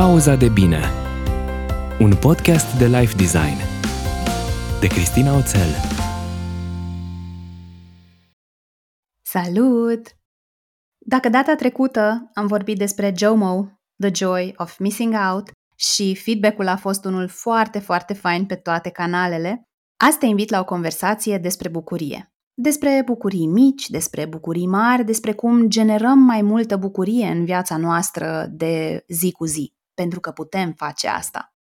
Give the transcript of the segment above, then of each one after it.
Pauza de bine Un podcast de life design De Cristina Oțel Salut! Dacă data trecută am vorbit despre JOMO, The Joy of Missing Out, și feedback-ul a fost unul foarte, foarte fain pe toate canalele, azi te invit la o conversație despre bucurie. Despre bucurii mici, despre bucurii mari, despre cum generăm mai multă bucurie în viața noastră de zi cu zi, pentru că putem face asta.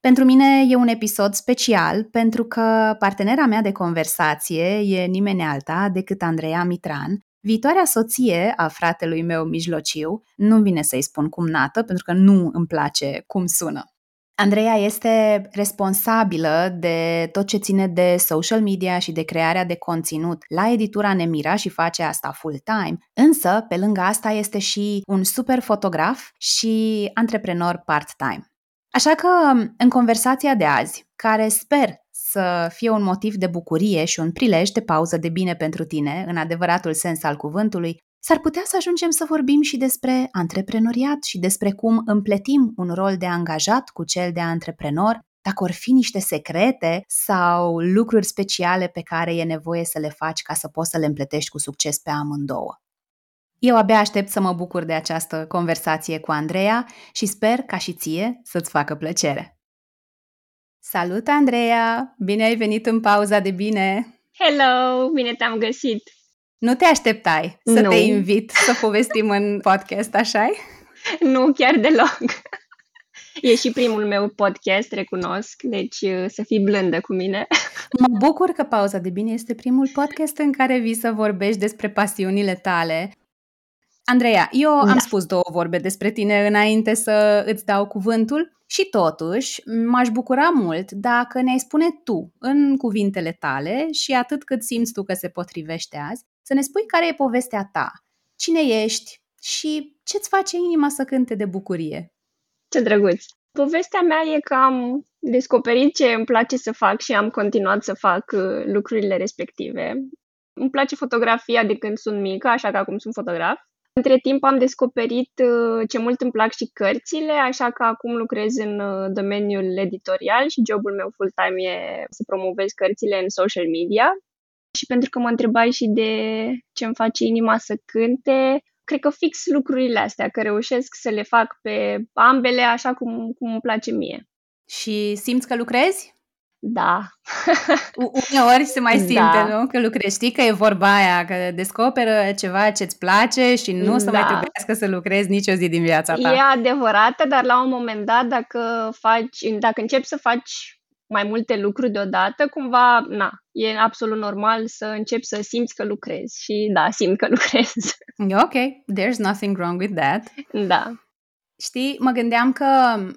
Pentru mine e un episod special pentru că partenera mea de conversație e nimeni alta decât Andreea Mitran, viitoarea soție a fratelui meu mijlociu. Nu vine să-i spun cum nată, pentru că nu îmi place cum sună. Andreea este responsabilă de tot ce ține de social media și de crearea de conținut la editura Nemira și face asta full-time, însă pe lângă asta este și un super fotograf și antreprenor part-time. Așa că în conversația de azi, care sper să fie un motiv de bucurie și un prilej de pauză de bine pentru tine, în adevăratul sens al cuvântului, s-ar putea să ajungem să vorbim și despre antreprenoriat și despre cum împletim un rol de angajat cu cel de antreprenor, dacă or fi niște secrete sau lucruri speciale pe care e nevoie să le faci ca să poți să le împletești cu succes pe amândouă. Eu abia aștept să mă bucur de această conversație cu Andreea și sper ca și ție să-ți facă plăcere. Salut, Andreea! Bine ai venit în pauza de bine! Hello! Bine te-am găsit! Nu te așteptai să nu. te invit să povestim în podcast, așa Nu, chiar deloc. E și primul meu podcast, recunosc, deci uh, să fii blândă cu mine. Mă bucur că Pauza de Bine este primul podcast în care vii să vorbești despre pasiunile tale. Andreea, eu da. am spus două vorbe despre tine înainte să îți dau cuvântul și totuși m-aș bucura mult dacă ne-ai spune tu, în cuvintele tale și atât cât simți tu că se potrivește azi, să ne spui care e povestea ta, cine ești și ce-ți face inima să cânte de bucurie. Ce drăguț! Povestea mea e că am descoperit ce îmi place să fac și am continuat să fac uh, lucrurile respective. Îmi place fotografia de când sunt mică, așa că acum sunt fotograf. Între timp am descoperit uh, ce mult îmi plac și cărțile, așa că acum lucrez în uh, domeniul editorial și jobul meu full-time e să promovez cărțile în social media și pentru că mă întrebai și de ce îmi face inima să cânte, cred că fix lucrurile astea, că reușesc să le fac pe ambele așa cum, cum îmi place mie. Și simți că lucrezi? Da. Uneori se mai simte, da. nu? Că lucrezi. Știi că e vorba aia, că descoperă ceva ce-ți place și nu da. să mai da. trebuiască să lucrezi nicio zi din viața ta. E adevărată, dar la un moment dat, dacă faci, dacă începi să faci mai multe lucruri deodată, cumva, na, e absolut normal să începi să simți că lucrezi și da, simt că lucrez. Ok, there's nothing wrong with that. Da. Știi, mă gândeam că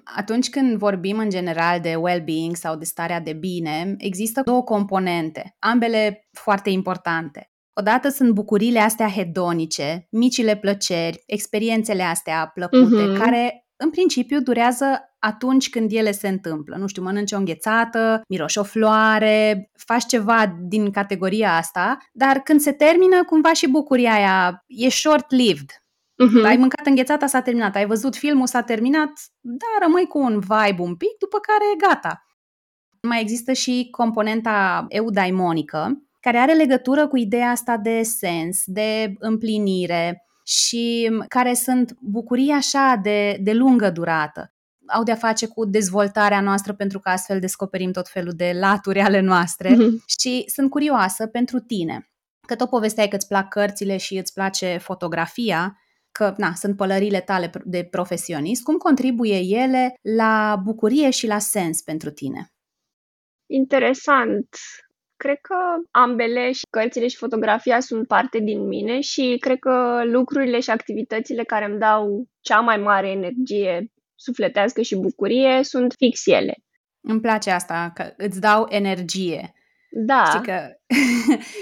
atunci când vorbim în general de well-being sau de starea de bine, există două componente, ambele foarte importante. Odată sunt bucurile astea hedonice, micile plăceri, experiențele astea plăcute, mm-hmm. care în principiu durează atunci când ele se întâmplă. Nu știu, mănânci o înghețată, miroși o floare, faci ceva din categoria asta, dar când se termină, cumva și bucuria aia e short-lived. Uh-huh. Ai mâncat înghețata, s-a terminat. Ai văzut filmul, s-a terminat, dar rămâi cu un vibe un pic, după care e gata. Mai există și componenta eudaimonică, care are legătură cu ideea asta de sens, de împlinire și care sunt bucurii așa de, de lungă durată au de-a face cu dezvoltarea noastră pentru că astfel descoperim tot felul de laturi ale noastre mm-hmm. și sunt curioasă pentru tine. Că tot povesteai că îți plac cărțile și îți place fotografia, că na, sunt pălările tale de profesionist, cum contribuie ele la bucurie și la sens pentru tine? Interesant. Cred că ambele, și cărțile și fotografia, sunt parte din mine și cred că lucrurile și activitățile care îmi dau cea mai mare energie sufletească și bucurie sunt fix ele. Îmi place asta, că îți dau energie. Da. Știi că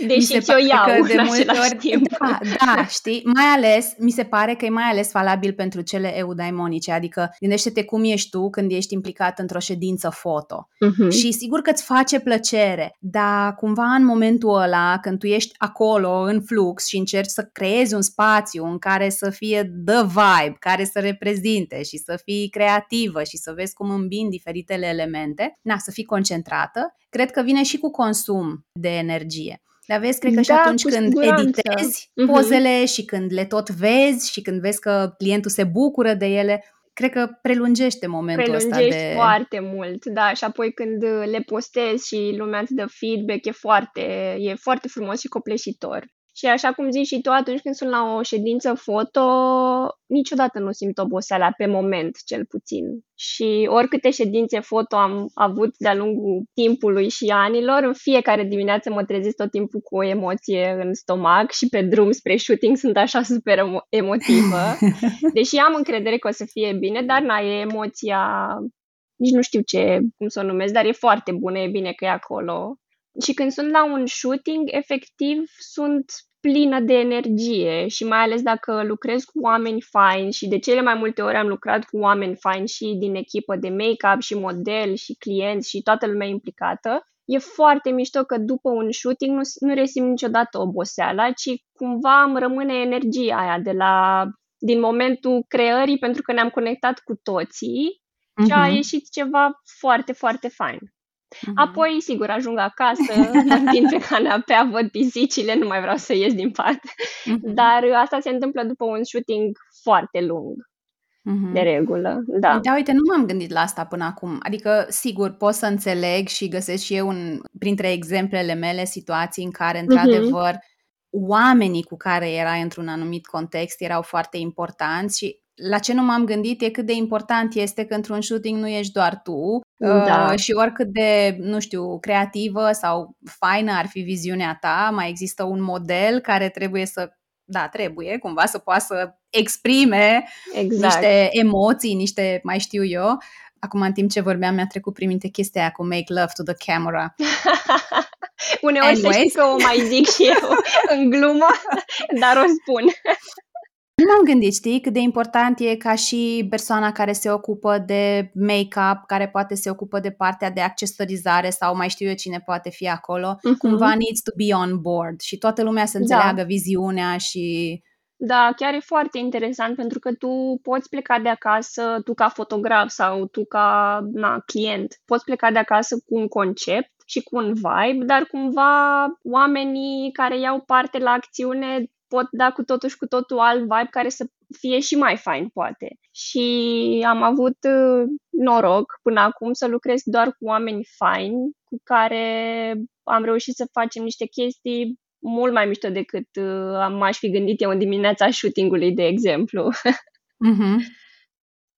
Deși eu iau că de multe ori, timp. Da, da, știi? Mai ales, mi se pare că e mai ales valabil pentru cele eudaimonice, adică gândește-te cum ești tu când ești implicat într-o ședință foto. Uh-huh. Și sigur că îți face plăcere, dar cumva în momentul ăla, când tu ești acolo, în flux și încerci să creezi un spațiu în care să fie the vibe, care să reprezinte și să fii creativă și să vezi cum îmbin diferitele elemente, na, să fii concentrată, cred că vine și cu consum de energie. Dar vezi, cred că și Da, atunci cu când siguranță. editezi Mhm. pozele și când le tot vezi și când vezi că clientul se bucură de ele, cred că prelungește momentul ăsta prelungești de... foarte mult, da, și apoi când le postezi și lumea îți dă feedback, e foarte, e foarte frumos și copleșitor. Și așa cum zici și tu, atunci când sunt la o ședință foto, niciodată nu simt oboseala pe moment, cel puțin. Și oricâte ședințe foto am avut de-a lungul timpului și anilor, în fiecare dimineață mă trezesc tot timpul cu o emoție în stomac și pe drum spre shooting sunt așa super emo- emotivă. Deși am încredere că o să fie bine, dar na, e emoția, nici nu știu ce, cum să o numesc, dar e foarte bună, e bine că e acolo. Și când sunt la un shooting, efectiv sunt plină de energie și mai ales dacă lucrez cu oameni faini și de cele mai multe ori am lucrat cu oameni faini și din echipă de make-up și model și clienți și toată lumea implicată, e foarte mișto că după un shooting nu, nu resimt niciodată oboseala, ci cumva îmi rămâne energia aia de la, din momentul creării pentru că ne-am conectat cu toții și a Mhm, ieșit ceva foarte, foarte fain. Mhm. Apoi, sigur, ajung acasă, mă întind pe canapea, văd pisicile, nu mai vreau să ies din pat. Mhm, Dar asta se întâmplă după un shooting foarte lung, mhm. de regulă. Da. Da, uite, nu m-am gândit la asta până acum. Adică, sigur, pot să înțeleg și găsesc și eu în, printre exemplele mele situații în care, într-adevăr, oamenii cu care erai într-un anumit context erau foarte importanți și la ce nu m-am gândit e cât de important este că într-un shooting nu ești doar tu Da. uh, și oricât de, nu știu, creativă sau faină ar fi viziunea ta, mai există un model care trebuie să, da, trebuie cumva să poată să exprime Exact. niște emoții, niște, mai știu eu. Acum, în timp ce vorbeam, mi-a trecut prin minte chestia aia cu make love to the camera. Uneori să știi Anyways. că o mai zic și eu în glumă, dar o spun. Nu m-am gândit, știi, cât de important e ca și persoana care se ocupă de make-up, care poate se ocupă de partea de accesorizare sau mai știu eu cine poate fi acolo, Mhm. cumva needs to be on board și toată lumea să Da. înțeleagă viziunea și... Da, chiar e foarte interesant pentru că tu poți pleca de acasă, tu ca fotograf sau tu ca na, client, poți pleca de acasă cu un concept și cu un vibe, dar cumva oamenii care iau parte la acțiune pot da cu totul și cu totul alt vibe care să fie și mai fain, poate. Și am avut uh, noroc până acum să lucrez doar cu oameni faini cu care am reușit să facem niște chestii mult mai mișto decât uh, am m-aș fi gândit eu în dimineața shootingului, de exemplu. Mhm.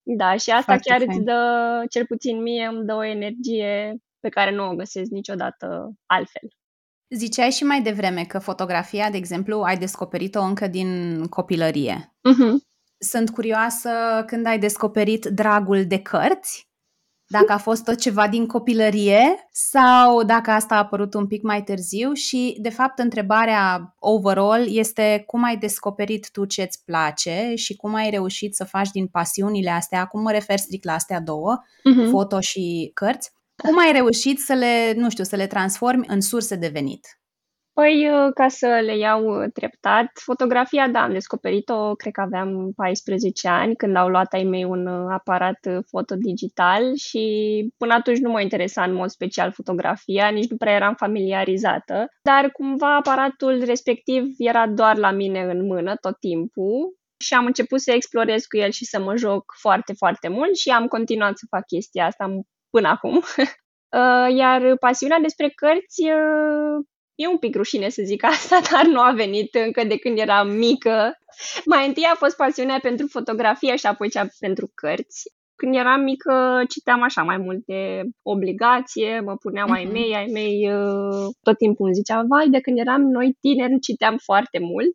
Da, și asta Foarte chiar fain. îți dă, cel puțin mie, îmi dă o energie pe care nu o găsesc niciodată altfel. Ziceai și mai devreme că fotografia, de exemplu, ai descoperit-o încă din copilărie. Mhm. Sunt curioasă când ai descoperit dragul de cărți, dacă a fost tot ceva din copilărie sau dacă asta a apărut un pic mai târziu și, de fapt, întrebarea overall este cum ai descoperit tu ce-ți place și cum ai reușit să faci din pasiunile astea, acum mă refer strict la astea două, Mhm. foto și cărți, cum ai reușit să le, nu știu, să le transformi în surse de venit? Păi, uh, ca să le iau uh, treptat, fotografia, da, am descoperit-o, cred că aveam 14 ani, când au luat ai mei un uh, aparat uh, foto digital și până atunci nu mă interesa în mod special fotografia, nici nu prea eram familiarizată, dar cumva aparatul respectiv era doar la mine în mână tot timpul și am început să explorez cu el și să mă joc foarte, foarte mult și am continuat să fac chestia asta până acum. Uh, Iar pasiunea despre cărți uh, E un pic rușine să zic asta, dar nu a venit încă de când eram mică. Mai întâi a fost pasiunea pentru fotografie și apoi cea pentru cărți. Când eram mică, citeam așa mai multe obligație, mă puneam ai Mhm. mei, ai mei uh, tot timpul îmi zicea, vai, de când eram noi tineri, citeam foarte mult.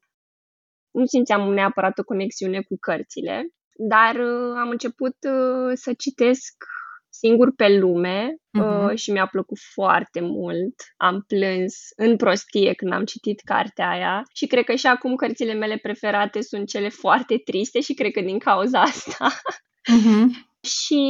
Nu simțeam neapărat o conexiune cu cărțile, dar uh, am început uh, să citesc singur pe lume Mhm. uh, și mi-a plăcut foarte mult. Am plâns în prostie când am citit cartea aia și cred că și acum cărțile mele preferate sunt cele foarte triste și cred că din cauza asta. Mhm. Și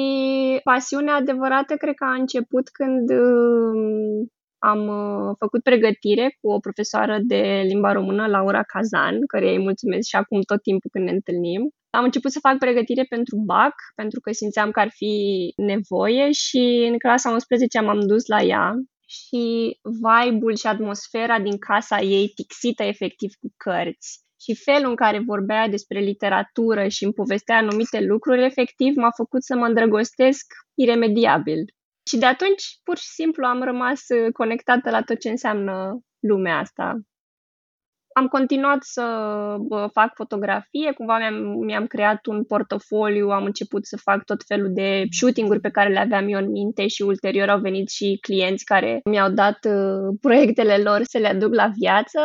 pasiunea adevărată cred că a început când um, am uh, făcut pregătire cu o profesoară de limba română, Laura Cazan, care îi mulțumesc și acum tot timpul când ne întâlnim. Am început să fac pregătire pentru BAC, pentru că simțeam că ar fi nevoie și în clasa 11 m-am dus la ea și vibe-ul și atmosfera din casa ei tixită efectiv cu cărți și felul în care vorbea despre literatură și îmi povestea anumite lucruri, efectiv m-a făcut să mă îndrăgostesc iremediabil. Și de atunci, pur și simplu, am rămas uh, conectată la tot ce înseamnă lumea asta. Am continuat să bă, fac fotografie, cumva mi-am, mi-am creat un portofoliu, am început să fac tot felul de shooting-uri pe care le aveam eu în minte și ulterior au venit și clienți care mi-au dat uh, proiectele lor să le aduc la viață.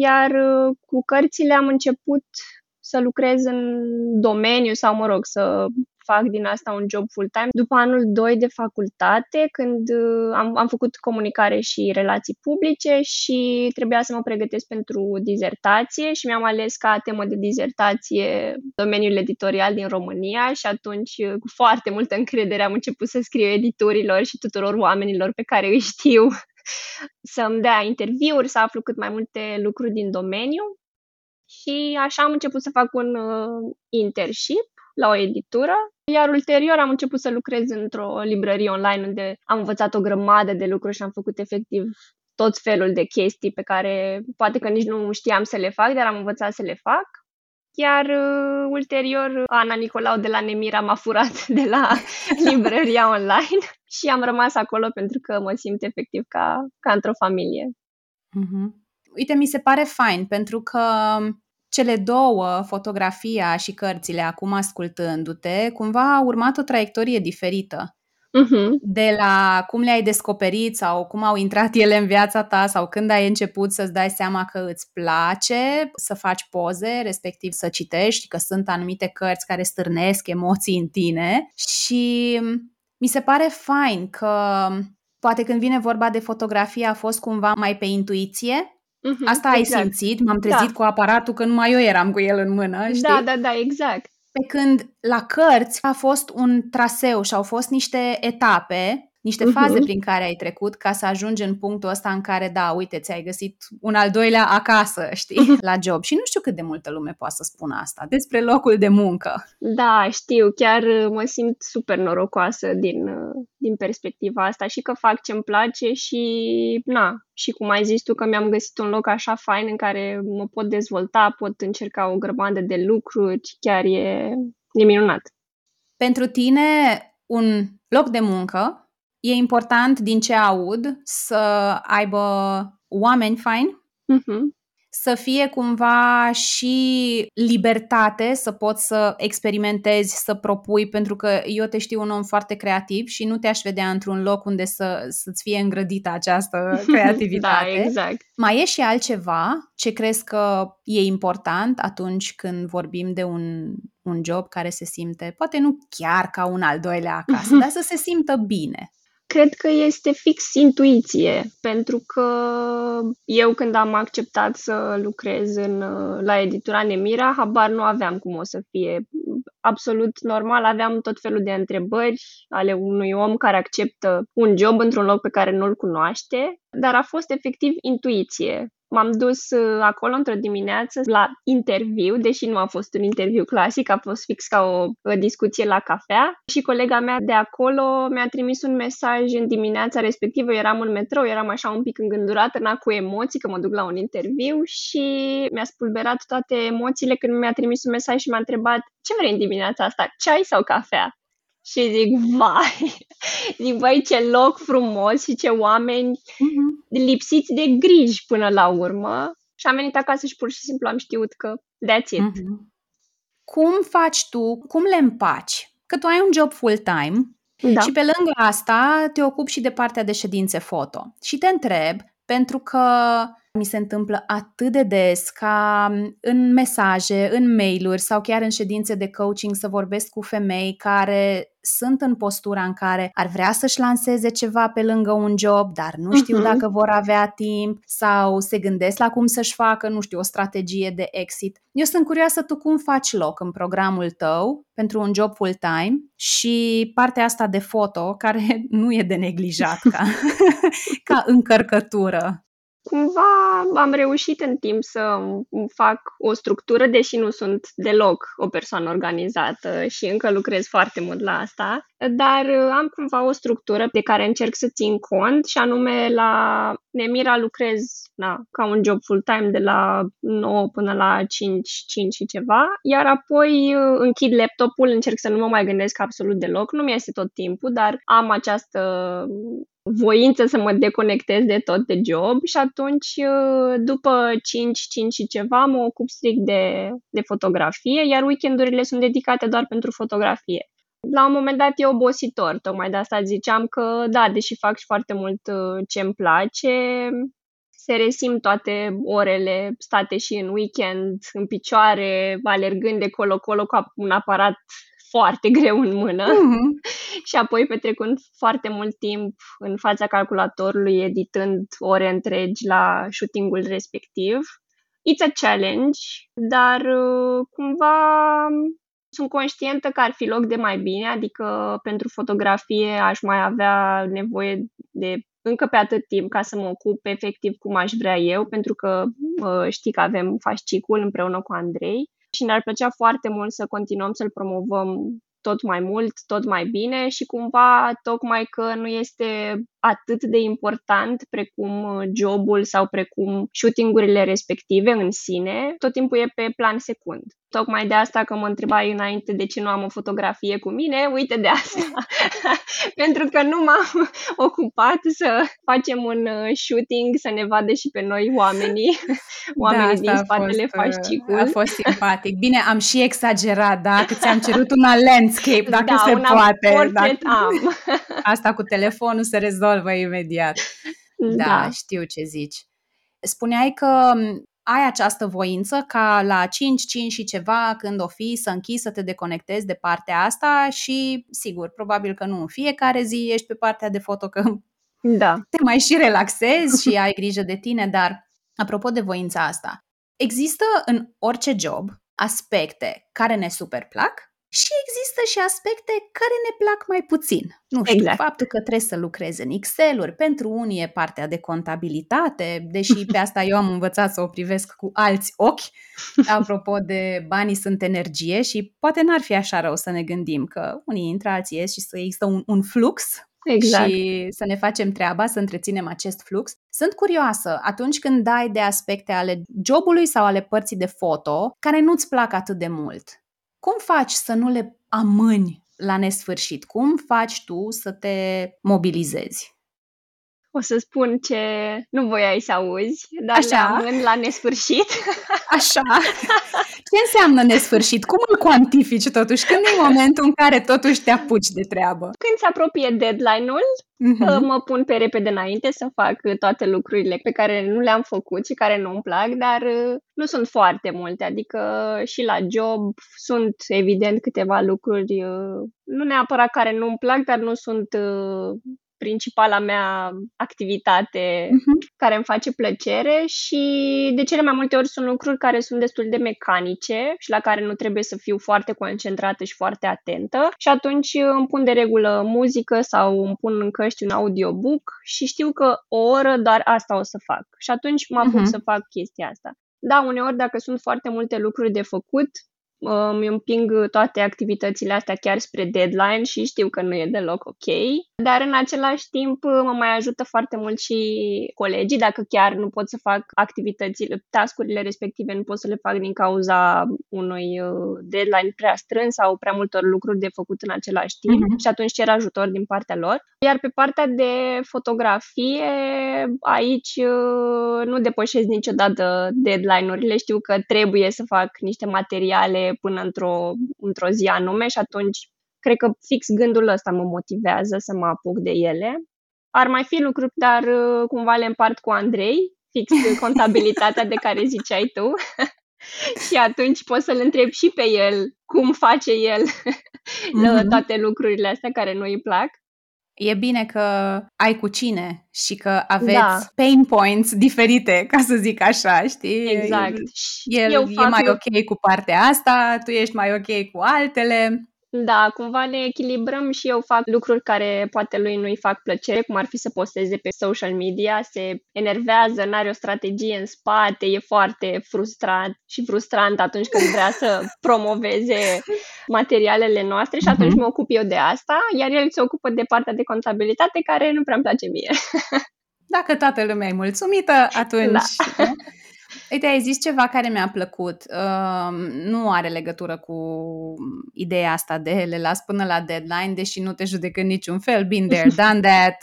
Iar uh, cu cărțile am început să lucrez în domeniu sau, mă rog, să fac din asta un job full-time. După anul 2 de facultate, când uh, am, am făcut comunicare și relații publice și trebuia să mă pregătesc pentru dizertație și mi-am ales ca temă de dizertație domeniul editorial din România și atunci, uh, cu foarte multă încredere, am început să scriu editurilor și tuturor oamenilor pe care îi știu să-mi dea interviuri, să aflu cât mai multe lucruri din domeniu. Și așa am început să fac un uh, internship la o editură, iar ulterior am început să lucrez într-o librărie online unde am învățat o grămadă de lucruri și am făcut efectiv tot felul de chestii pe care poate că nici nu știam să le fac, dar am învățat să le fac. Iar uh, ulterior, Ana Nicolau de la Nemira m-a furat de la librăria online și am rămas acolo pentru că mă simt efectiv ca, ca într-o familie. Mhm. Uite, mi se pare fain pentru că cele două, fotografia și cărțile, acum ascultându-te, cumva au urmat o traiectorie diferită. Uh-huh. De la cum le-ai descoperit sau cum au intrat ele în viața ta sau când ai început să-ți dai seama că îți place să faci poze, respectiv să citești, că sunt anumite cărți care stârnesc emoții în tine și mi se pare fain că poate când vine vorba de fotografie a fost cumva mai pe intuiție, Uh-huh. Asta ai exact. simțit? M-am trezit Da. cu aparatul că numai eu eram cu el în mână, știi? Da, da, da, exact. Pe când la cărți a fost un traseu și au fost niște etape, niște Mhm. faze prin care ai trecut ca să ajungi în punctul ăsta în care, da, uite, ți-ai găsit un al doilea acasă, știi, la job. Și nu știu cât de multă lume poate să spună asta despre locul de muncă. Da, știu, chiar uh, mă simt super norocoasă din, uh, din perspectiva asta și că fac ce-mi place și, na, și cum ai zis tu că mi-am găsit un loc așa fain în care mă pot dezvolta, pot încerca o grămadă de lucruri, chiar e, e minunat. Pentru tine, un loc de muncă e important, din ce aud, să aibă oameni faini, Mhm. să fie cumva și libertate să poți să experimentezi, să propui, pentru că eu te știu un om foarte creativ și nu te-aș vedea într-un loc unde să, să-ți fie îngrădită această creativitate. da, exact. Mai e și altceva ce crezi că e important atunci când vorbim de un, un job care se simte, poate nu chiar ca un al doilea acasă, dar să se simtă bine. Cred că este fix intuiție, pentru că eu când am acceptat să lucrez în, uh, la editura Nemira, habar nu aveam cum o să fie. Absolut normal, aveam tot felul de întrebări ale unui om care acceptă un job într-un loc pe care nu-l cunoaște, dar a fost efectiv intuiție. M-am dus uh, acolo într-o dimineață la interviu, deși nu a fost un interviu clasic, a fost fix ca o, o discuție la cafea și colega mea de acolo mi-a trimis un mesaj în dimineața respectivă, eu eram în metrou, eram așa un pic îngândurată, na, cu emoții, că mă duc la un interviu și mi-a spulberat toate emoțiile când mi-a trimis un mesaj și m-a întrebat ce vrei în dimineața asta, ceai sau cafea? Și zic, vai, zic, băi, ce loc frumos și ce oameni Mm-hmm. lipsiți de griji până la urmă. Și am venit acasă și pur și simplu am știut că that's it. Mm-hmm. Cum faci tu, cum le împaci? Că tu ai un job full-time Da. și pe lângă asta te ocupi și de partea de ședințe foto. Și te întreb, pentru că mi se întâmplă atât de des ca în mesaje, în mail-uri sau chiar în ședințe de coaching să vorbesc cu femei care sunt în postura în care ar vrea să-și lanseze ceva pe lângă un job, dar nu știu uh-huh. dacă vor avea timp sau se gândesc la cum să-și facă, nu știu, o strategie de exit. Eu sunt curioasă tu cum faci loc în programul tău pentru un job full-time și partea asta de foto, care nu e de neglijat ca, ca încărcătură cumva am reușit în timp să fac o structură, deși nu sunt deloc o persoană organizată și încă lucrez foarte mult la asta, dar am cumva o structură de care încerc să țin cont și anume la Nemira lucrez na, ca un job full-time de la 9 până la 5, 5 și ceva, iar apoi închid laptopul, încerc să nu mă mai gândesc absolut deloc, nu mi este tot timpul, dar am această voință să mă deconectez de tot de job și atunci uh, după 5, 5 și ceva mă ocup strict de, de fotografie, iar weekendurile sunt dedicate doar pentru fotografie. La un moment dat e obositor, tocmai de asta ziceam că da, deși fac și foarte mult uh, ce îmi place, se resim toate orele state și în weekend, în picioare, alergând de colo-colo cu un aparat foarte greu în mână mm-hmm. și apoi petrecând foarte mult timp în fața calculatorului, editând ore întregi la shootingul respectiv. It's a challenge, dar uh, cumva sunt conștientă că ar fi loc de mai bine, adică pentru fotografie aș mai avea nevoie de încă pe atât timp ca să mă ocup efectiv cum aș vrea eu, pentru că uh, știi că avem fascicul împreună cu Andrei și ne-ar plăcea foarte mult să continuăm să-l promovăm tot mai mult, tot mai bine și cumva tocmai că nu este atât de important precum uh, jobul sau precum shootingurile respective în sine, tot timpul e pe plan secund. Tocmai de asta că mă întrebai înainte de ce nu am o fotografie cu mine, uite de asta. Pentru că nu m-am ocupat să facem un uh, shooting, să ne vadă și pe noi oamenii, oamenii da, din spatele uh, fascicul. A fost simpatic. Bine, am și exagerat, da? Că ți-am cerut una landscape, dacă da, se poate. Portret dacă... am. Asta cu telefonul se rezolvă rezolvă imediat. Da, da, știu ce zici. Spuneai că ai această voință ca la 5, 5 și ceva, când o fi, să închizi, să te deconectezi de partea asta și, sigur, probabil că nu în fiecare zi ești pe partea de foto, că da. te mai și relaxezi și ai grijă de tine, dar apropo de voința asta, există în orice job aspecte care ne super plac și există și aspecte care ne plac mai puțin. Nu știu, exact. faptul că trebuie să lucrezi în Excel-uri, pentru unii e partea de contabilitate, deși pe asta eu am învățat să o privesc cu alți ochi, apropo de banii sunt energie și poate n-ar fi așa rău să ne gândim că unii intră, alții ies și să există un, un flux Exact. și să ne facem treaba, să întreținem acest flux. Sunt curioasă, atunci când dai de aspecte ale jobului sau ale părții de foto, care nu-ți plac atât de mult, cum faci să nu le amâni la nesfârșit? Cum faci tu să te mobilizezi? O să spun ce nu voiai să auzi, dar Așa. le amân la nesfârșit. Așa. Ce înseamnă nesfârșit? Cum îl cuantifici totuși? Când e momentul în care totuși te apuci de treabă? Când se apropie deadline-ul, uh-huh. mă pun pe repede înainte să fac toate lucrurile pe care nu le-am făcut și care nu-mi plac, dar uh, nu sunt foarte multe. Adică și la job sunt evident câteva lucruri, uh, nu neapărat care nu-mi plac, dar nu sunt uh, principala mea activitate uh-huh. care îmi face plăcere și de cele mai multe ori sunt lucruri care sunt destul de mecanice și la care nu trebuie să fiu foarte concentrată și foarte atentă și atunci îmi pun de regulă muzică sau îmi pun în căști un audiobook și știu că o oră doar asta o să fac și atunci mă apuc uh-huh. să fac chestia asta. Da, uneori dacă sunt foarte multe lucruri de făcut, îmi împing toate activitățile astea chiar spre deadline și știu că nu e deloc ok. Dar în același timp mă mai ajută foarte mult și colegii dacă chiar nu pot să fac activitățile, tascurile respective nu pot să le fac din cauza unui uh, deadline prea strâns sau prea multor lucruri de făcut în același timp uh-huh. și atunci cer ajutor din partea lor. Iar pe partea de fotografie, aici uh, nu depășesc niciodată deadline-urile. Știu că trebuie să fac niște materiale până într-o, într-o zi anume și atunci cred că fix gândul ăsta mă motivează să mă apuc de ele. Ar mai fi lucruri, dar uh, cumva le împart cu Andrei, fix contabilitatea de care ziceai tu. și atunci poți să-l întrebi și pe el cum face el mm-hmm. toate lucrurile astea care nu îi plac. E bine că ai cu cine și că aveți da. pain points diferite, ca să zic așa, știi? Exact. El Eu e mai ok cu partea asta, tu ești mai ok cu altele. Da, cumva ne echilibrăm și eu fac lucruri care poate lui nu-i fac plăcere, cum ar fi să posteze pe social media, se enervează, nu are o strategie în spate, e foarte frustrat și frustrant atunci când vrea să promoveze materialele noastre și atunci uh-huh. mă ocup eu de asta, iar el se ocupă de partea de contabilitate care nu prea îmi place mie. Dacă toată lumea e mulțumită, atunci... Da. Uite, ai zis ceva care mi-a plăcut. Uh, nu are legătură cu ideea asta de le las până la deadline, deși nu te judec în niciun fel. Been there, done that.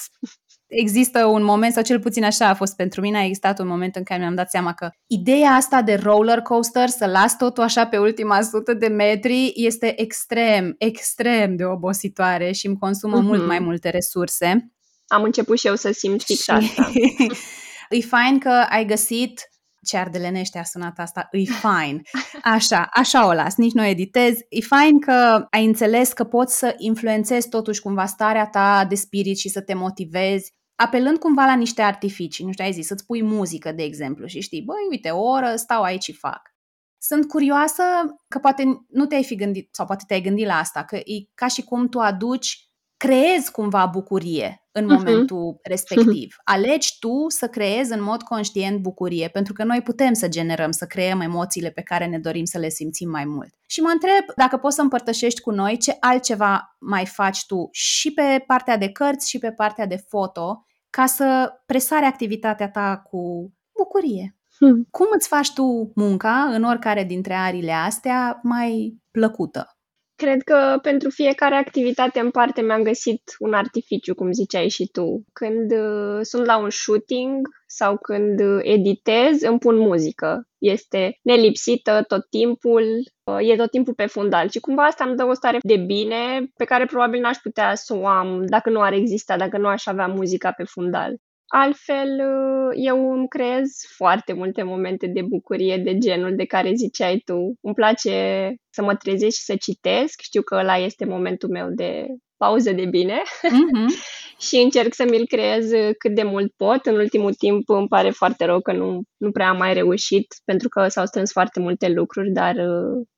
Există un moment, sau cel puțin așa a fost pentru mine, a existat un moment în care mi-am dat seama că ideea asta de roller coaster, să las totul așa pe ultima sută de metri, este extrem, extrem de obositoare și îmi consumă uh-huh. mult mai multe resurse. Am început și eu să simt fix asta. e fain că ai găsit ce ardelenește a sunat asta, îi fine. Așa, așa o las, nici nu editez. E fine că ai înțeles că poți să influențezi totuși cumva starea ta de spirit și să te motivezi apelând cumva la niște artificii, nu știu, ai zis, să-ți pui muzică, de exemplu, și știi, băi, uite, o oră stau aici și fac. Sunt curioasă că poate nu te-ai fi gândit, sau poate te-ai gândit la asta, că e ca și cum tu aduci creezi cumva bucurie în uh-huh. momentul respectiv. Alegi tu să creezi în mod conștient bucurie, pentru că noi putem să generăm, să creăm emoțiile pe care ne dorim să le simțim mai mult. Și mă întreb dacă poți să împărtășești cu noi ce altceva mai faci tu și pe partea de cărți și pe partea de foto ca să presare activitatea ta cu bucurie. Hmm. Cum îți faci tu munca în oricare dintre arile astea mai plăcută? Cred că pentru fiecare activitate în parte mi-am găsit un artificiu, cum ziceai și tu. Când uh, sunt la un shooting sau când uh, editez, îmi pun muzică. Este nelipsită tot timpul, uh, e tot timpul pe fundal și cumva asta îmi dă o stare de bine pe care probabil n-aș putea să o am dacă nu ar exista, dacă nu aș avea muzica pe fundal. Altfel, eu îmi creez foarte multe momente de bucurie de genul de care ziceai tu. Îmi place să mă trezesc și să citesc. Știu că ăla este momentul meu de pauză de bine mm-hmm. și încerc să mi-l creez cât de mult pot. În ultimul timp îmi pare foarte rău că nu, nu prea am mai reușit pentru că s-au strâns foarte multe lucruri, dar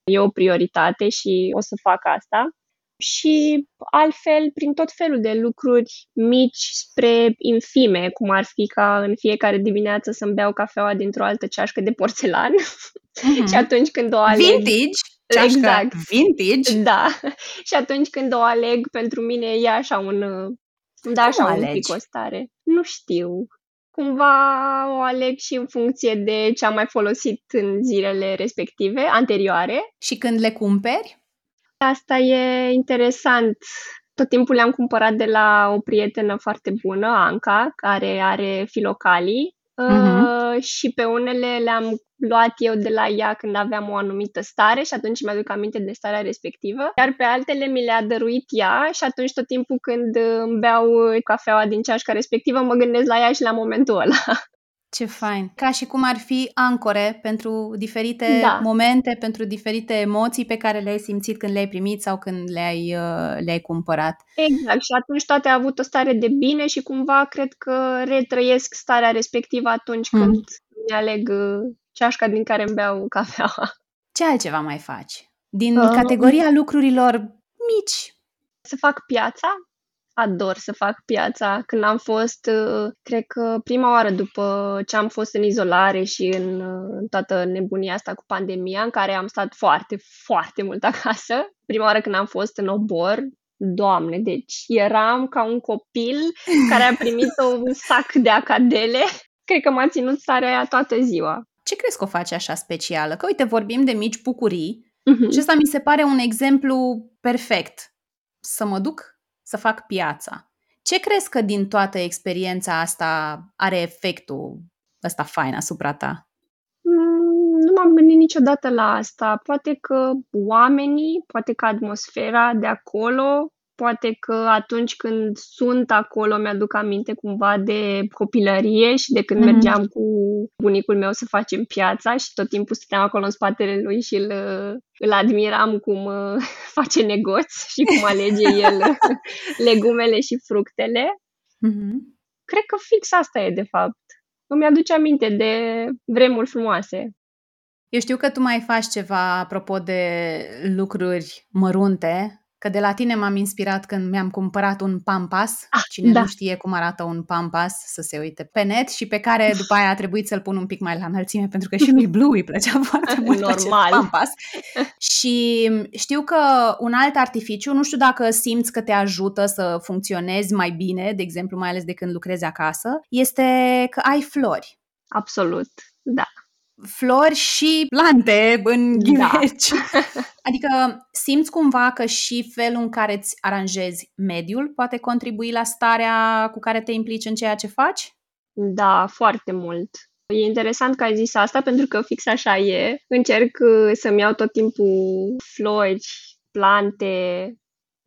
e o prioritate și o să fac asta și altfel prin tot felul de lucruri mici spre infime, cum ar fi ca în fiecare dimineață să-mi beau cafeaua dintr-o altă ceașcă de porțelan mm-hmm. și atunci când o aleg... Vintage! Ceașcă exact. vintage! Da. și atunci când o aleg, pentru mine e așa un... Da, așa un pic o stare. Nu știu. Cumva o aleg și în funcție de ce am mai folosit în zilele respective, anterioare. Și când le cumperi? Asta e interesant. Tot timpul le-am cumpărat de la o prietenă foarte bună, Anca, care are filocalii uh-huh. uh, și pe unele le-am luat eu de la ea când aveam o anumită stare și atunci mi-aduc aminte de starea respectivă, iar pe altele mi le-a dăruit ea și atunci tot timpul când îmi beau cafeaua din ceașca respectivă mă gândesc la ea și la momentul ăla. Ce fain! Ca și cum ar fi ancore pentru diferite da. momente, pentru diferite emoții pe care le-ai simțit când le-ai primit sau când le-ai, uh, le-ai cumpărat. Exact, și atunci toate au avut o stare de bine și cumva cred că retrăiesc starea respectivă atunci hmm. când mi-aleg uh, ceașca din care îmi beau cafeaua. Ce altceva mai faci? Din uh, categoria lucrurilor mici. Să fac piața, ador să fac piața. Când am fost, uh, cred că prima oară după ce am fost în izolare și în, uh, în toată nebunia asta cu pandemia, în care am stat foarte, foarte mult acasă, prima oară când am fost în obor, Doamne, deci eram ca un copil care a primit un sac de acadele. Cred că m-a ținut starea aia toată ziua. Ce crezi că o face așa specială? Că uite, vorbim de mici bucurii uh-huh. și ăsta mi se pare un exemplu perfect. Să mă duc să fac piața. Ce crezi că din toată experiența asta are efectul ăsta fain asupra ta? Mm, nu m-am gândit niciodată la asta. Poate că oamenii, poate că atmosfera de acolo Poate că atunci când sunt acolo mi-aduc aminte cumva de copilărie și de când mm-hmm. mergeam cu bunicul meu să facem piața și tot timpul stăteam acolo în spatele lui și îl, îl admiram cum uh, face negoți și cum alege el legumele și fructele. Mm-hmm. Cred că fix asta e, de fapt. Îmi aduce aminte de vremuri frumoase. Eu știu că tu mai faci ceva apropo de lucruri mărunte că de la tine m-am inspirat când mi-am cumpărat un pampas. Ah, Cine da. nu știe cum arată un pampas, să se uite pe net și pe care după aia a trebuit să-l pun un pic mai la înălțime pentru că și lui Blue îi plăcea foarte mult Normal. pampas. și știu că un alt artificiu, nu știu dacă simți că te ajută să funcționezi mai bine, de exemplu, mai ales de când lucrezi acasă, este că ai flori. Absolut, da flori și plante în ghiveci. Da. adică simți cumva că și felul în care îți aranjezi mediul poate contribui la starea cu care te implici în ceea ce faci? Da, foarte mult. E interesant că ai zis asta pentru că fix așa e. Încerc uh, să-mi iau tot timpul flori, plante,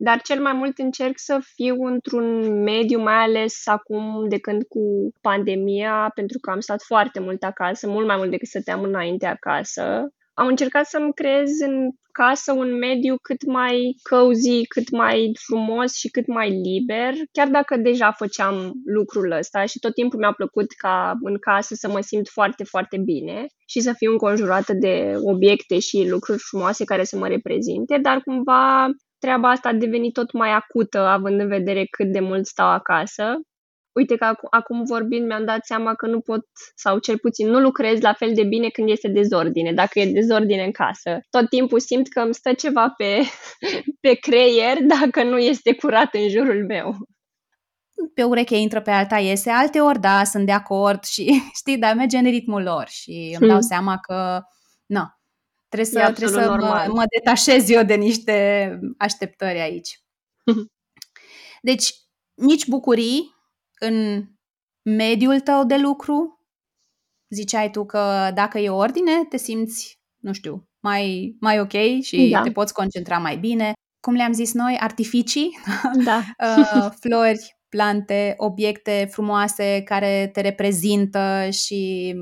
dar cel mai mult încerc să fiu într-un mediu, mai ales acum de când cu pandemia, pentru că am stat foarte mult acasă, mult mai mult decât stăteam înainte acasă. Am încercat să-mi creez în casă un mediu cât mai cozy, cât mai frumos și cât mai liber, chiar dacă deja făceam lucrul ăsta și tot timpul mi-a plăcut ca în casă să mă simt foarte, foarte bine și să fiu înconjurată de obiecte și lucruri frumoase care să mă reprezinte, dar cumva treaba asta a devenit tot mai acută, având în vedere cât de mult stau acasă. Uite că acum, acum vorbind mi-am dat seama că nu pot, sau cel puțin nu lucrez la fel de bine când este dezordine, dacă e dezordine în casă. Tot timpul simt că îmi stă ceva pe, pe creier dacă nu este curat în jurul meu pe ureche intră, pe alta iese, alte ori da, sunt de acord și știi, dar merge în ritmul lor și îmi dau hmm. seama că, nu, Trebuie să, trebuie să mă, mă detașez eu de niște așteptări aici. Deci, nici bucurii în mediul tău de lucru. Ziceai tu că dacă e ordine, te simți, nu știu, mai, mai ok și da. te poți concentra mai bine. Cum le-am zis noi, artificii, da. Uh, flori, plante, obiecte frumoase care te reprezintă și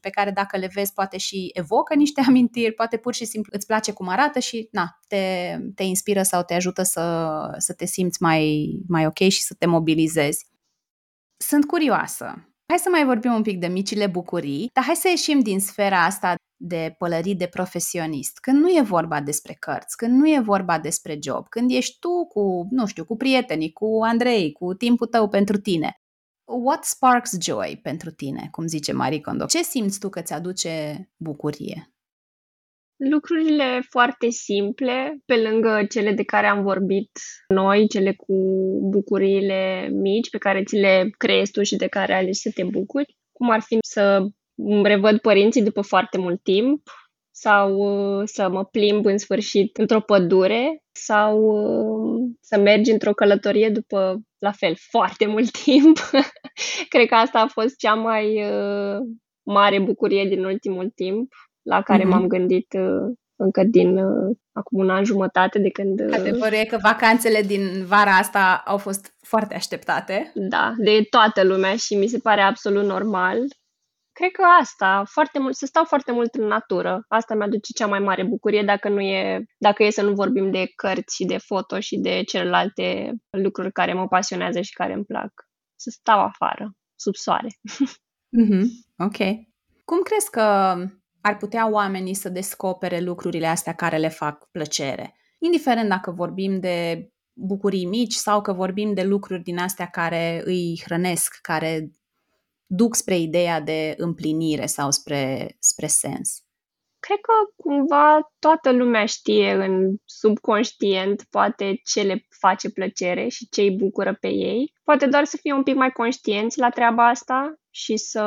pe care dacă le vezi poate și evocă niște amintiri, poate pur și simplu îți place cum arată și na, te, te inspiră sau te ajută să, să te simți mai, mai ok și să te mobilizezi. Sunt curioasă. Hai să mai vorbim un pic de micile bucurii, dar hai să ieșim din sfera asta de pălării de profesionist, când nu e vorba despre cărți, când nu e vorba despre job, când ești tu cu, nu știu, cu prietenii, cu Andrei, cu timpul tău pentru tine. What sparks joy pentru tine, cum zice Marie Kondo? Ce simți tu că ți aduce bucurie? Lucrurile foarte simple, pe lângă cele de care am vorbit noi, cele cu bucuriile mici pe care ți le creezi tu și de care alegi să te bucuri, cum ar fi să îmi revăd părinții după foarte mult timp sau uh, să mă plimb în sfârșit într-o pădure sau uh, să mergi într-o călătorie după, la fel, foarte mult timp. Cred că asta a fost cea mai uh, mare bucurie din ultimul timp la care mm-hmm. m-am gândit încă din acum un an jumătate de când... Adevărul e că vacanțele din vara asta au fost foarte așteptate. Da, de toată lumea și mi se pare absolut normal cred că asta, foarte mult, să stau foarte mult în natură. Asta mi-aduce cea mai mare bucurie dacă nu e, dacă e să nu vorbim de cărți și de foto și de celelalte lucruri care mă pasionează și care îmi plac. Să stau afară, sub soare. Mm-hmm. Ok. Cum crezi că ar putea oamenii să descopere lucrurile astea care le fac plăcere? Indiferent dacă vorbim de bucurii mici sau că vorbim de lucruri din astea care îi hrănesc, care duc spre ideea de împlinire sau spre, spre sens? Cred că cumva toată lumea știe în subconștient poate ce le face plăcere și ce îi bucură pe ei. Poate doar să fie un pic mai conștienți la treaba asta și să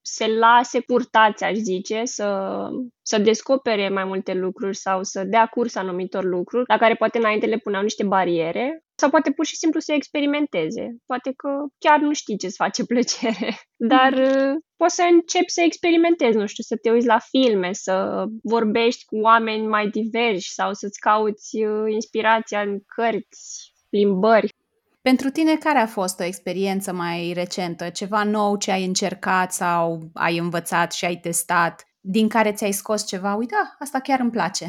se lase purtați, aș zice, să, să descopere mai multe lucruri sau să dea curs anumitor lucruri la care poate înainte le puneau niște bariere sau poate pur și simplu să experimenteze. Poate că chiar nu știi ce-ți face plăcere, dar mm. poți să începi să experimentezi, nu știu, să te uiți la filme, să vorbești cu oameni mai diversi sau să-ți cauți uh, inspirația în cărți, plimbări. Pentru tine, care a fost o experiență mai recentă? Ceva nou ce ai încercat sau ai învățat și ai testat, din care ți-ai scos ceva? Uite, da, asta chiar îmi place.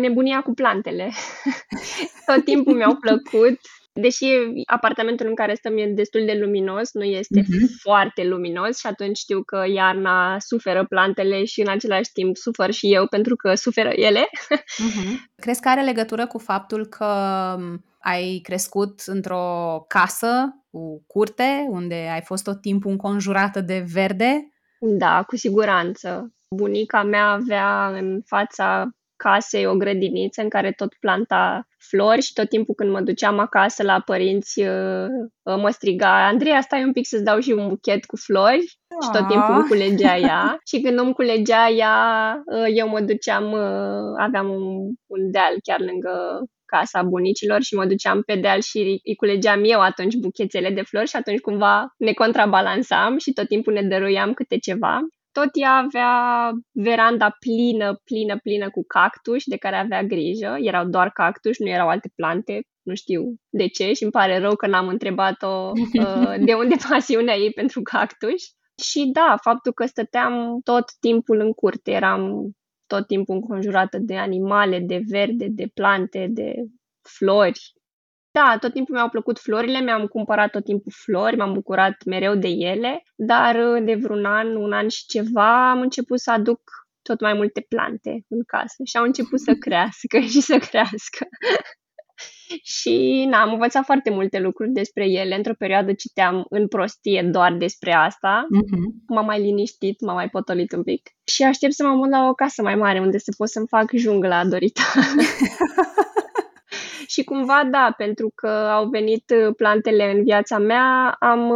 Nebunia cu plantele. Tot timpul mi-au plăcut. Deși apartamentul în care stăm e destul de luminos, nu este uh-huh. foarte luminos și atunci știu că iarna suferă plantele și în același timp sufer și eu pentru că suferă ele. Uh-huh. Crezi că are legătură cu faptul că ai crescut într-o casă cu curte, unde ai fost tot timpul înconjurată de verde? Da, cu siguranță. Bunica mea avea în fața casei o grădiniță în care tot planta flori și tot timpul când mă duceam acasă la părinți uh, uh, mă striga Andreea, stai un pic să-ți dau și un buchet cu flori. Și tot timpul îmi culegea ea. Și când îmi culegea ea uh, eu mă duceam, aveam un, un deal chiar lângă casa bunicilor și mă duceam pe deal și îi culegeam eu atunci buchețele de flori și atunci cumva ne contrabalansam și tot timpul ne dăruiam câte ceva. Tot ea avea veranda plină, plină, plină cu cactus de care avea grijă. Erau doar cactus, nu erau alte plante. Nu știu de ce și îmi pare rău că n-am întrebat-o uh, de unde pasiunea ei pentru cactus. Și da, faptul că stăteam tot timpul în curte, eram tot timpul înconjurată de animale, de verde, de plante, de flori. Da, tot timpul mi-au plăcut florile, mi-am cumpărat tot timpul flori, m-am bucurat mereu de ele, dar uh, de vreun an, un an și ceva, am început să aduc tot mai multe plante în casă și au început să crească și să crească. și na, am învățat foarte multe lucruri despre ele. Într-o perioadă citeam în prostie doar despre asta. Uh-huh. M-am mai liniștit, m-am mai potolit un pic. Și aștept să mă mut la o casă mai mare unde să pot să-mi fac jungla dorită. și cumva da, pentru că au venit plantele în viața mea, am,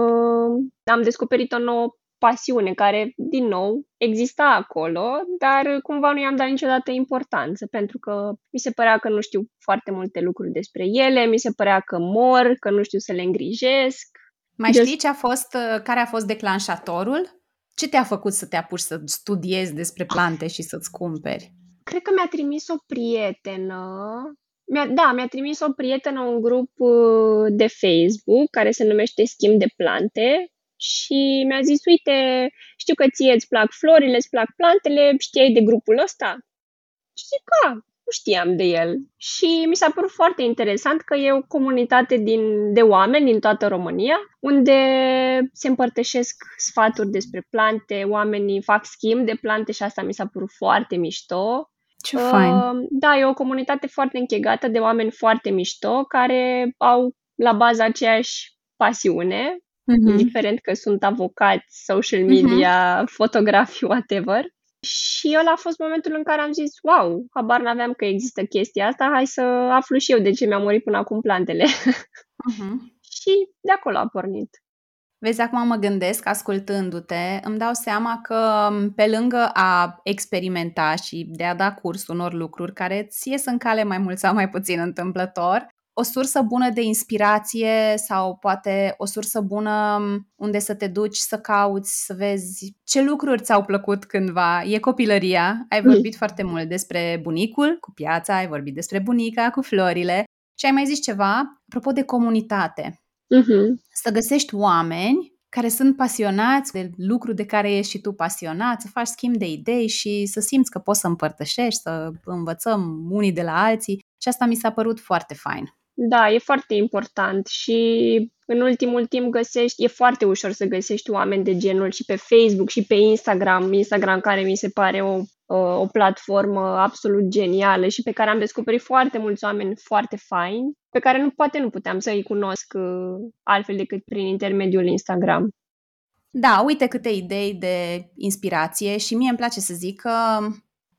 am descoperit o nouă pasiune care, din nou, exista acolo, dar cumva nu i-am dat niciodată importanță, pentru că mi se părea că nu știu foarte multe lucruri despre ele, mi se părea că mor, că nu știu să le îngrijesc. Mai știi ce a fost, care a fost declanșatorul? Ce te-a făcut să te apuci să studiezi despre plante și să-ți cumperi? Cred că mi-a trimis o prietenă mi-a, da, mi-a trimis o prietenă un grup uh, de Facebook care se numește Schimb de Plante și mi-a zis, uite, știu că ție îți plac florile, îți plac plantele, știai de grupul ăsta? Și zic, a, nu știam de el. Și mi s-a părut foarte interesant că e o comunitate din, de oameni din toată România, unde se împărtășesc sfaturi despre plante, oamenii fac schimb de plante și asta mi s-a părut foarte mișto. Ce uh, fain! Da, e o comunitate foarte închegată de oameni foarte mișto care au la bază aceeași pasiune uh-huh. indiferent că sunt avocați, social mhm. media, uh-huh. fotografii, whatever. Și ăla a fost momentul în care am zis, wow, habar n-aveam că există chestia asta, hai să aflu și eu de ce mi-au murit până acum plantele. Uh-huh. și de acolo a pornit. Vezi, acum mă gândesc, ascultându-te, îmi dau seama că pe lângă a experimenta și de a da curs unor lucruri care ți ies în cale mai mult sau mai puțin întâmplător, o sursă bună de inspirație sau poate o sursă bună unde să te duci să cauți, să vezi ce lucruri ți-au plăcut cândva. E copilăria. Ai mm. vorbit mm. foarte mult despre bunicul cu piața, ai vorbit despre bunica cu florile și ai mai zis ceva apropo de comunitate. Mm-hmm. Să găsești oameni care sunt pasionați de lucru de care ești și tu pasionat, să faci schimb de idei și să simți că poți să împărtășești, să învățăm unii de la alții. Și asta mi s-a părut foarte fain. Da, e foarte important și în ultimul timp găsești, e foarte ușor să găsești oameni de genul și pe Facebook și pe Instagram, Instagram care mi se pare o, o platformă absolut genială și pe care am descoperit foarte mulți oameni foarte faini, pe care nu poate nu puteam să îi cunosc uh, altfel decât prin intermediul Instagram. Da, uite câte idei de inspirație și mie îmi place să zic că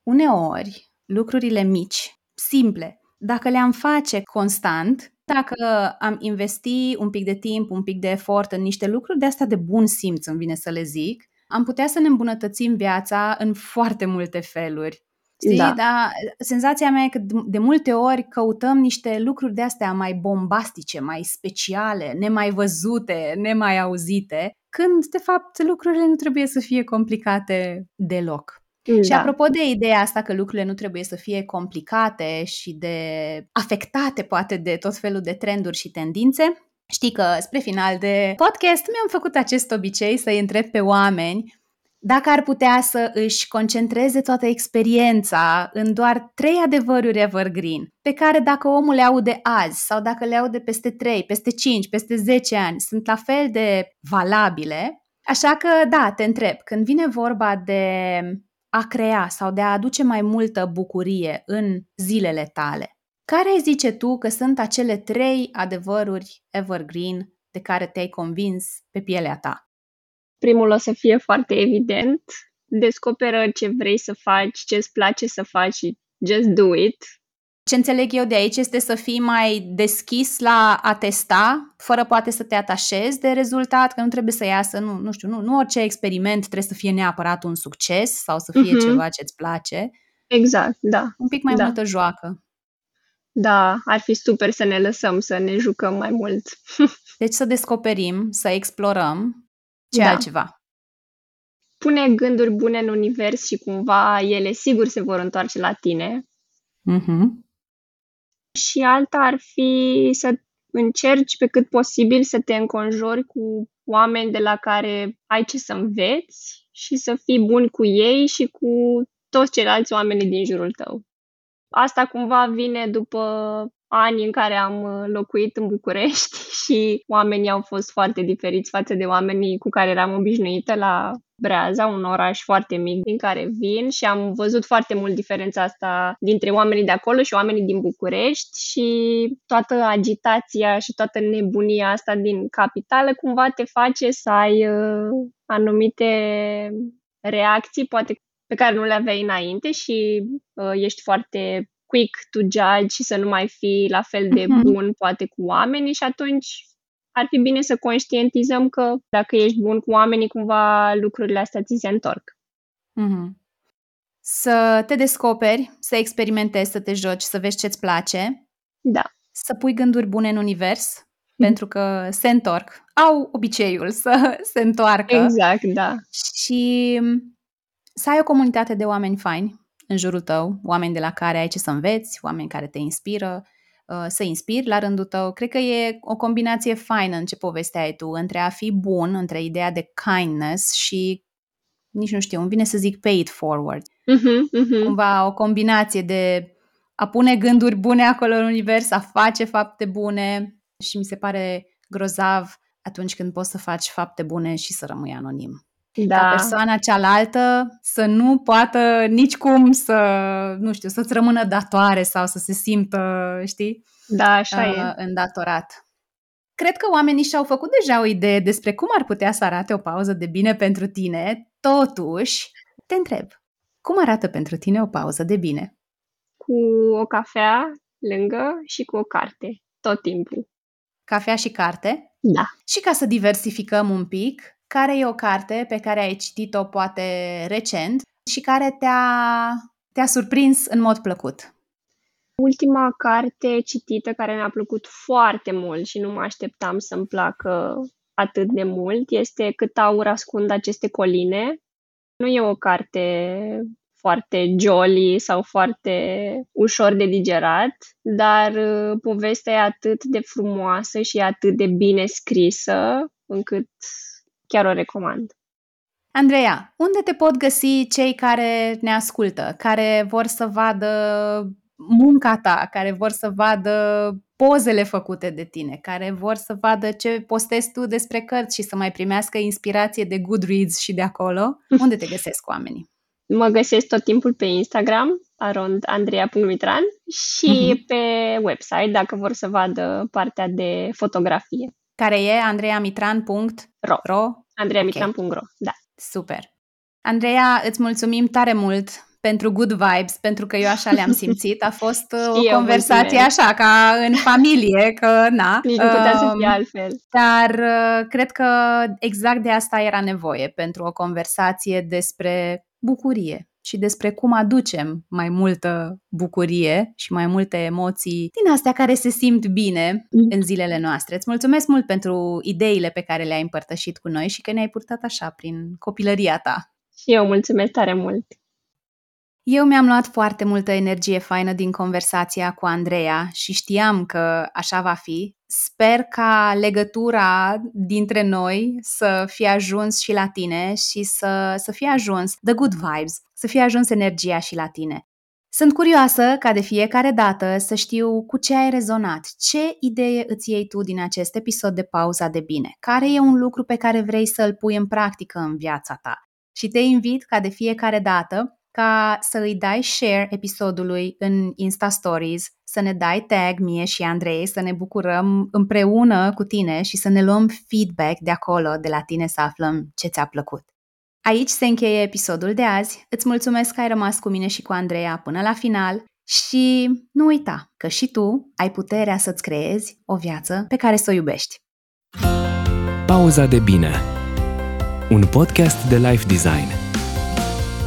uneori lucrurile mici, simple, dacă le-am face constant, dacă am investi un pic de timp, un pic de efort în niște lucruri de asta de bun simț, îmi vine să le zic, am putea să ne îmbunătățim viața în foarte multe feluri. Știi? Da. Dar senzația mea e că de multe ori căutăm niște lucruri de astea mai bombastice, mai speciale, nemai văzute, nemai auzite, când, de fapt, lucrurile nu trebuie să fie complicate deloc. Da. Și apropo de ideea asta că lucrurile nu trebuie să fie complicate și de afectate, poate, de tot felul de trenduri și tendințe, Știi că spre final de podcast mi-am făcut acest obicei să-i întreb pe oameni dacă ar putea să își concentreze toată experiența în doar trei adevăruri evergreen, pe care dacă omul le aude azi sau dacă le aude peste 3, peste 5, peste 10 ani, sunt la fel de valabile, așa că da, te întreb, când vine vorba de a crea sau de a aduce mai multă bucurie în zilele tale, care zice tu că sunt acele trei adevăruri evergreen de care te-ai convins pe pielea ta? primul o să fie foarte evident. Descoperă ce vrei să faci, ce îți place să faci și just do it. Ce înțeleg eu de aici este să fii mai deschis la a testa, fără poate să te atașezi de rezultat, că nu trebuie să iasă, nu, nu știu, nu, nu orice experiment trebuie să fie neapărat un succes sau să fie uh-huh. ceva ce îți place. Exact, da. Un pic mai da. multă joacă. Da, ar fi super să ne lăsăm să ne jucăm mai mult. deci să descoperim, să explorăm ce da. altceva? Pune gânduri bune în univers și cumva ele sigur se vor întoarce la tine. Mm-hmm. Și alta ar fi să încerci pe cât posibil să te înconjori cu oameni de la care ai ce să înveți și să fii bun cu ei și cu toți ceilalți oameni din jurul tău. Asta cumva vine după ani în care am uh, locuit în București și oamenii au fost foarte diferiți față de oamenii cu care eram obișnuită la Breaza, un oraș foarte mic din care vin și am văzut foarte mult diferența asta dintre oamenii de acolo și oamenii din București și toată agitația și toată nebunia asta din capitală cumva te face să ai uh, anumite reacții, poate pe care nu le aveai înainte și uh, ești foarte quick to judge și să nu mai fii la fel de uh-huh. bun poate cu oamenii și atunci ar fi bine să conștientizăm că dacă ești bun cu oamenii, cumva lucrurile astea ți se întorc. Uh-huh. Să te descoperi, să experimentezi, să te joci, să vezi ce-ți place. Da. Să pui gânduri bune în univers, mm. pentru că se întorc. Au obiceiul să se întoarcă. Exact, da. Și să ai o comunitate de oameni faini în jurul tău, oameni de la care ai ce să înveți, oameni care te inspiră, uh, să inspiri la rândul tău. Cred că e o combinație faină în ce povesteai tu, între a fi bun, între ideea de kindness și, nici nu știu, îmi vine să zic pay it forward. Uh-huh, uh-huh. Cumva o combinație de a pune gânduri bune acolo în univers, a face fapte bune și mi se pare grozav atunci când poți să faci fapte bune și să rămâi anonim da. ca persoana cealaltă să nu poată nicicum să, nu știu, să-ți rămână datoare sau să se simtă, știi? Da, așa uh, e. Îndatorat. Cred că oamenii și-au făcut deja o idee despre cum ar putea să arate o pauză de bine pentru tine, totuși, te întreb, cum arată pentru tine o pauză de bine? Cu o cafea lângă și cu o carte, tot timpul. Cafea și carte? Da. Și ca să diversificăm un pic, care e o carte pe care ai citit-o poate recent și care te-a, te-a surprins în mod plăcut? Ultima carte citită care mi-a plăcut foarte mult și nu mă așteptam să-mi placă atât de mult este Cât aur ascund aceste coline. Nu e o carte foarte jolly sau foarte ușor de digerat, dar uh, povestea e atât de frumoasă și atât de bine scrisă încât chiar o recomand. Andreea, unde te pot găsi cei care ne ascultă, care vor să vadă munca ta, care vor să vadă pozele făcute de tine, care vor să vadă ce postezi tu despre cărți și să mai primească inspirație de Goodreads și de acolo? Unde te găsesc oamenii? Mă găsesc tot timpul pe Instagram, arond andreea.mitran și uh-huh. pe website, dacă vor să vadă partea de fotografie care e andreamitran.ro. andreamitran.ro, da. Super. Andreea, îți mulțumim tare mult pentru good vibes, pentru că eu așa le-am simțit. A fost uh, Și o eu, conversație mulțumesc. așa, ca în familie, că na. Nici nu putea să um, fie altfel. Dar uh, cred că exact de asta era nevoie pentru o conversație despre bucurie și despre cum aducem mai multă bucurie și mai multe emoții din astea care se simt bine Mm. în zilele noastre. Îți mulțumesc mult pentru ideile pe care le-ai împărtășit cu noi și că ne-ai purtat așa prin copilăria ta. Și eu mulțumesc tare mult. Eu mi-am luat foarte multă energie faină din conversația cu Andreea și știam că așa va fi. Sper ca legătura dintre noi să fie ajuns și la tine și să, să fie ajuns the good vibes, să fie ajuns energia și la tine. Sunt curioasă ca de fiecare dată să știu cu ce ai rezonat, ce idee îți iei tu din acest episod de pauza de bine, care e un lucru pe care vrei să îl pui în practică în viața ta. Și te invit ca de fiecare dată ca să îi dai share episodului în Insta Stories, să ne dai tag mie și Andrei, să ne bucurăm împreună cu tine și să ne luăm feedback de acolo, de la tine să aflăm ce ți-a plăcut. Aici se încheie episodul de azi. Îți mulțumesc că ai rămas cu mine și cu Andreea până la final și nu uita că și tu ai puterea să-ți creezi o viață pe care să o iubești. Pauza de bine Un podcast de life design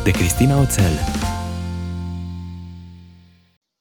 De Cristina Oțel